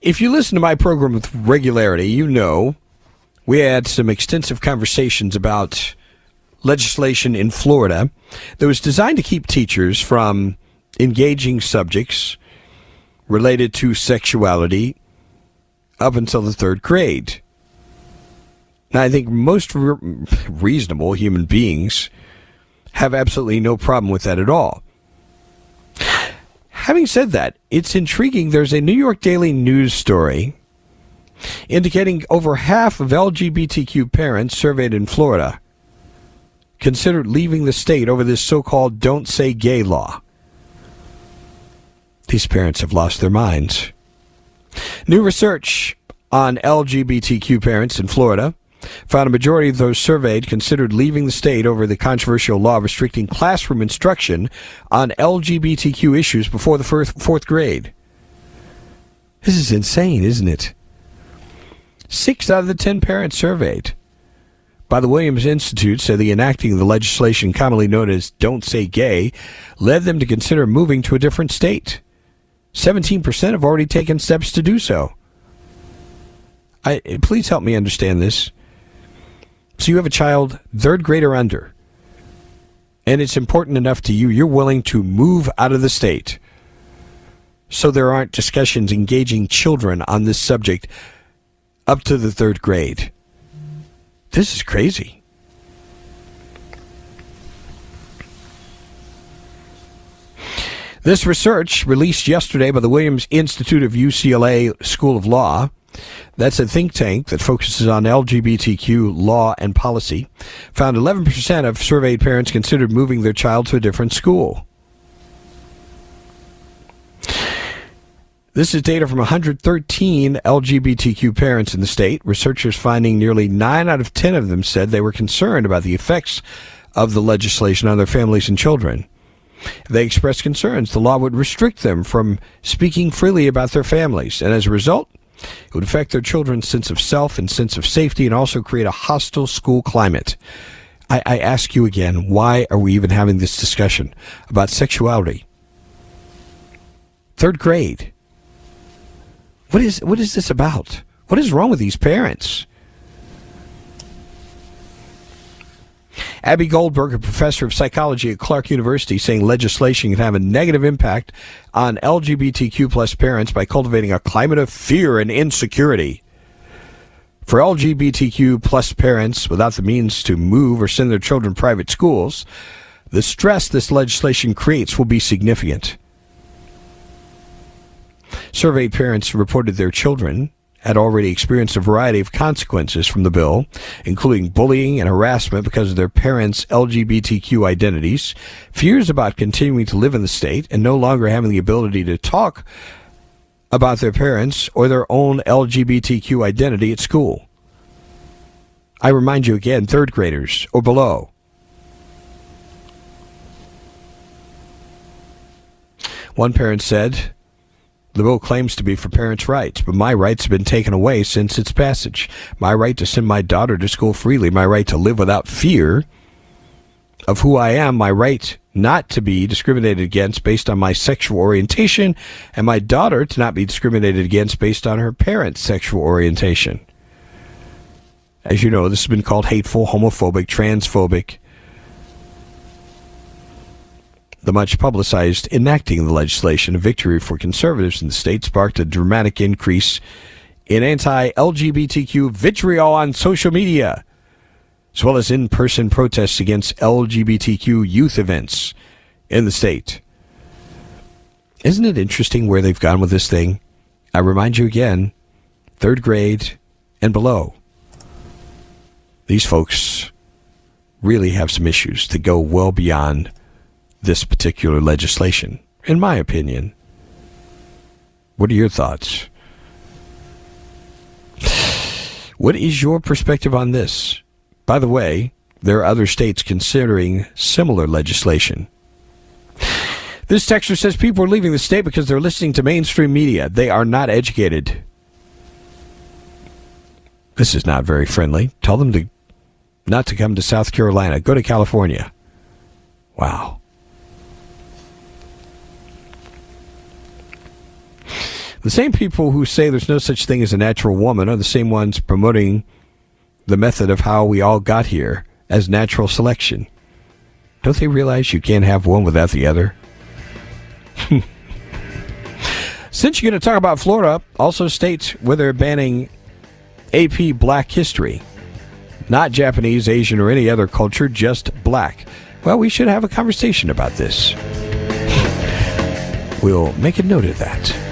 If you listen to my program with regularity, you know we had some extensive conversations about legislation in Florida that was designed to keep teachers from engaging subjects related to sexuality up until the third grade. Now, I think most re- reasonable human beings have absolutely no problem with that at all. Having said that, it's intriguing. There's a New York Daily News story indicating over half of LGBTQ parents surveyed in Florida considered leaving the state over this so called Don't Say Gay law. These parents have lost their minds. New research on LGBTQ parents in Florida found a majority of those surveyed considered leaving the state over the controversial law restricting classroom instruction on LGBTQ issues before the fourth, fourth grade. This is insane, isn't it? Six out of the ten parents surveyed by the Williams Institute said the enacting of the legislation commonly known as Don't Say Gay led them to consider moving to a different state. 17% have already taken steps to do so. I, please help me understand this. So you have a child, third grade or under, and it's important enough to you, you're willing to move out of the state so there aren't discussions engaging children on this subject up to the third grade. This is crazy. This research, released yesterday by the Williams Institute of UCLA School of Law, that's a think tank that focuses on LGBTQ law and policy, found 11% of surveyed parents considered moving their child to a different school. This is data from 113 LGBTQ parents in the state. Researchers finding nearly 9 out of 10 of them said they were concerned about the effects of the legislation on their families and children. They expressed concerns the law would restrict them from speaking freely about their families, and as a result, it would affect their children's sense of self and sense of safety and also create a hostile school climate. I, I ask you again, why are we even having this discussion about sexuality? Third grade. What is what is this about? What is wrong with these parents? Abbie Goldberg, a professor of psychology at Clark University, saying legislation can have a negative impact on LGBTQ plus parents by cultivating a climate of fear and insecurity. For LGBTQ plus parents without the means to move or send their children to private schools, the stress this legislation creates will be significant. Surveyed parents reported their children had already experienced a variety of consequences from the bill, including bullying and harassment because of their parents' LGBTQ identities, fears about continuing to live in the state and no longer having the ability to talk about their parents or their own LGBTQ identity at school. I remind you again, third graders or below. One parent said, the bill claims to be for parents' rights, but my rights have been taken away since its passage. My right to send my daughter to school freely, my right to live without fear of who I am, my right not to be discriminated against based on my sexual orientation, and my daughter to not be discriminated against based on her parents' sexual orientation. As you know, this has been called hateful, homophobic, transphobic, the much publicized enacting of the legislation, a victory for conservatives in the state, sparked a dramatic increase in anti LGBTQ vitriol on social media, as well as in person protests against LGBTQ youth events in the state. Isn't it interesting where they've gone with this thing? I remind you again third grade and below. These folks really have some issues that go well beyond this particular legislation, in my opinion. What are your thoughts? What is your perspective on this? By the way, there are other states considering similar legislation. This texter says people are leaving the state because they're listening to mainstream media. They are not educated. This is not very friendly. Tell them to not to come to South Carolina. Go to California. Wow. The same people who say there's no such thing as a natural woman are the same ones promoting the method of how we all got here as natural selection. Don't they realize you can't have one without the other? [laughs] Since you're going to talk about Florida, also states where they're banning AP Black History. Not Japanese, Asian, or any other culture, just black. Well, we should have a conversation about this. [laughs] We'll make a note of that.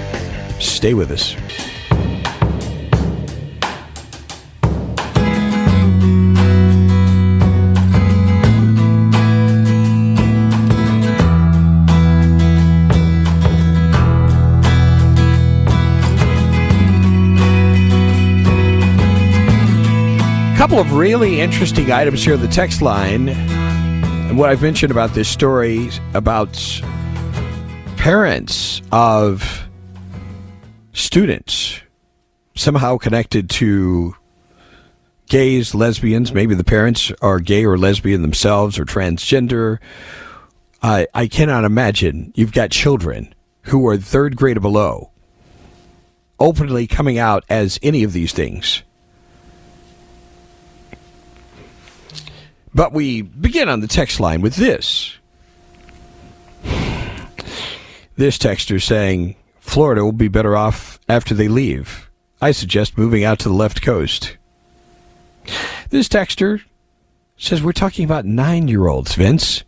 Stay with us. couple of really interesting items here the text line. And what I've mentioned about this story about parents of students somehow connected to gays, lesbians. Mm-hmm. Maybe the parents are gay or lesbian themselves or transgender. I I cannot imagine you've got children who are third grade or below openly coming out as any of these things. But we begin on the text line with this. This texter saying Florida will be better off after they leave. I suggest moving out to the left coast. This texter says we're talking about nine year olds, Vince.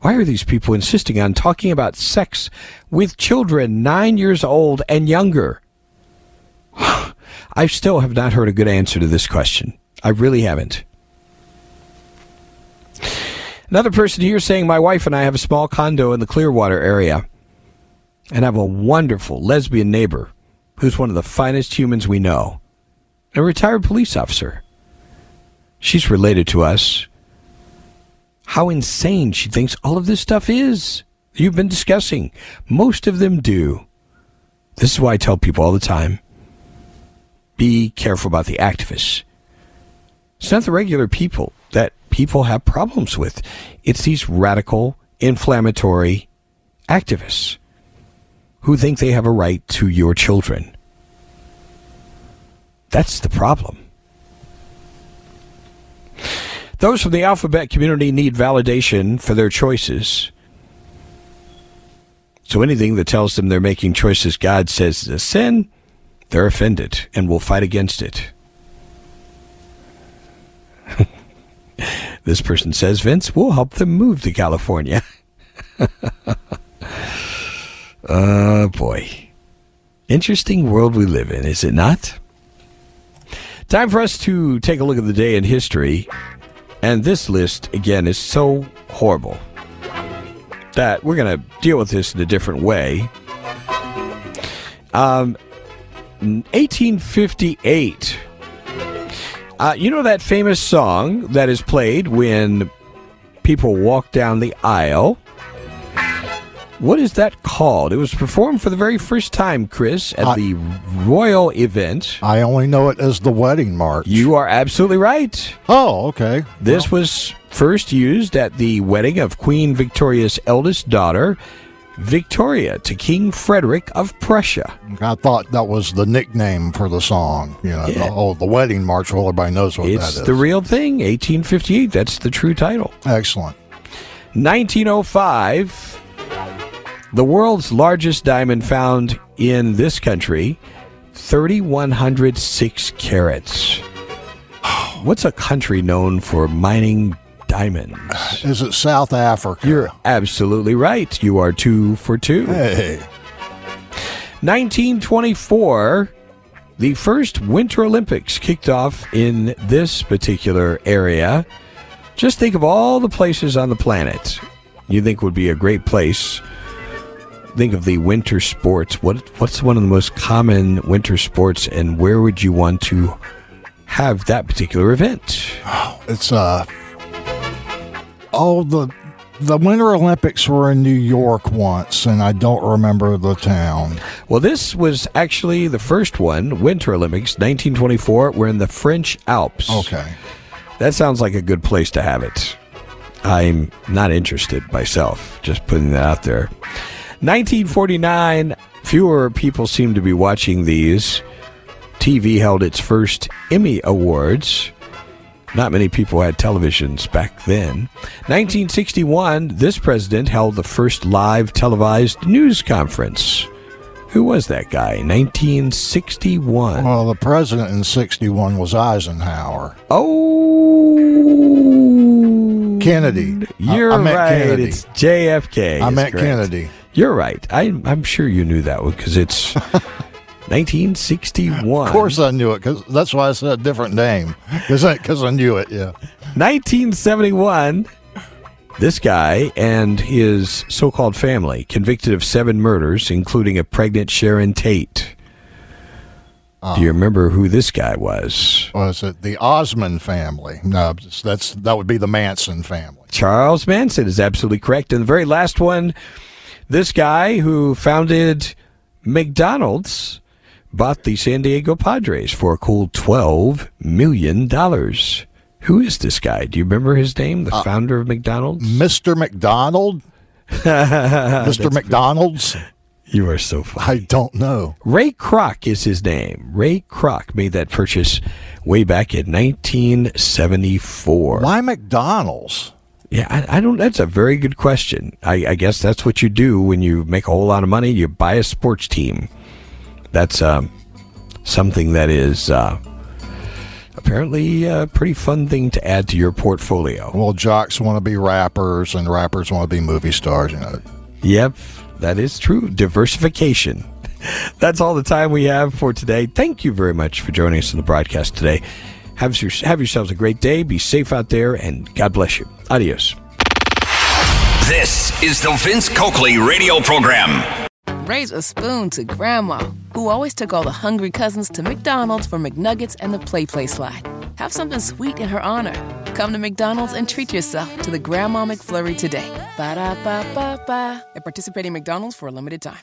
Why are these people insisting on talking about sex with children nine years old and younger? [sighs] I still have not heard a good answer to this question. I really haven't. Another person here saying, My wife and I have a small condo in the Clearwater area and have a wonderful lesbian neighbor who's one of the finest humans we know, a retired police officer. She's related to us. How insane she thinks all of this stuff is. You've been discussing. Most of them do. This is why I tell people all the time be careful about the activists. It's not the regular people that people have problems with, it's these radical, inflammatory activists who think they have a right to your children. That's the problem. Those from the alphabet community need validation for their choices. So anything that tells them they're making choices God says is a sin, they're offended and will fight against it. [laughs] this person says, Vince, we'll help them move to California. [laughs] oh, boy. Interesting world we live in, is it not? Time for us to take a look at the day in history. And this list, again, is so horrible that we're going to deal with this in a different way. Um, 1858. Uh, you know that famous song that is played when people walk down the aisle? What is that called? It was performed for the very first time, Chris, at I- the royal event. I only know it as the wedding march. You are absolutely right. oh, okay. This was first used at the wedding of Queen Victoria's eldest daughter, Victoria, to King Frederick of Prussia. I thought that was the nickname for the song. You know, Yeah. the, oh, the wedding march. Well, everybody knows what that is. It's that is. the real thing, 1858. That's the true title. Excellent. 1905, the world's largest diamond found in this country, 3,106 carats. [sighs] What's a country known for mining diamonds? Is it South Africa? You're absolutely right. You are two for two. hey. 1924, the first Winter Olympics kicked off in this particular area. Just think of all the places on the planet you think would be a great place. Think of the winter sports. What what's one of the most common winter sports, and where would you want to have that particular event? [sighs] It's uh oh the the Winter Olympics were in New York once, and I don't remember the town. Well, this was actually the first one, Winter Olympics, 1924. We're in the French Alps. Okay, That sounds like a good place to have it. I'm not interested myself, just putting that out there. 1949, fewer people seem to be watching these. TV held its first Emmy Awards. Not many people had televisions back then. 1961, this president held the first live televised news conference. Who was that guy? 1961. well, the president in '61 was Eisenhower. Oh, Kennedy. You're I meant right. Kennedy. It's JFK. I met. Kennedy. You're right. I, I'm sure you knew that one because it's [laughs] 1961. Of course, I knew it because that's why I said a different name because I, 'cause I knew it. Yeah. 1971. This guy and his so-called family convicted of seven murders, including a pregnant Sharon Tate. Ah. Do you remember who this guy was? Was it the Osmond family? No, that's that would be the Manson family. Charles Manson is absolutely correct. And the very last one, this guy who founded McDonald's bought the San Diego Padres for a cool $12 million. Who is this guy? Do you remember his name? The uh, founder of McDonald's? Mr. McDonald? [laughs] Mr. McDonald's? You are so funny. I don't know. Ray Kroc is his name. Ray Kroc made that purchase way back in 1974. Why McDonald's? Yeah, I, I don't. That's a very good question. I, I guess that's what you do when you make a whole lot of money. You buy a sports team. That's um, something that is uh, apparently a pretty fun thing to add to your portfolio. Well, jocks want to be rappers, and rappers want to be movie stars. You know. Yep, that is true. Diversification. [laughs] That's all the time we have for today. Thank you very much for joining us on the broadcast today. Have, your, have yourselves a great day. Be safe out there, and God bless you. Adios. This is the Vince Coakley radio program. Raise a spoon to Grandma, who always took all the hungry cousins to McDonald's for McNuggets and the Play Play slide. Have something sweet in her honor. Come to McDonald's and treat yourself to the Grandma McFlurry today. Ba da ba ba ba. At participating McDonald's for a limited time.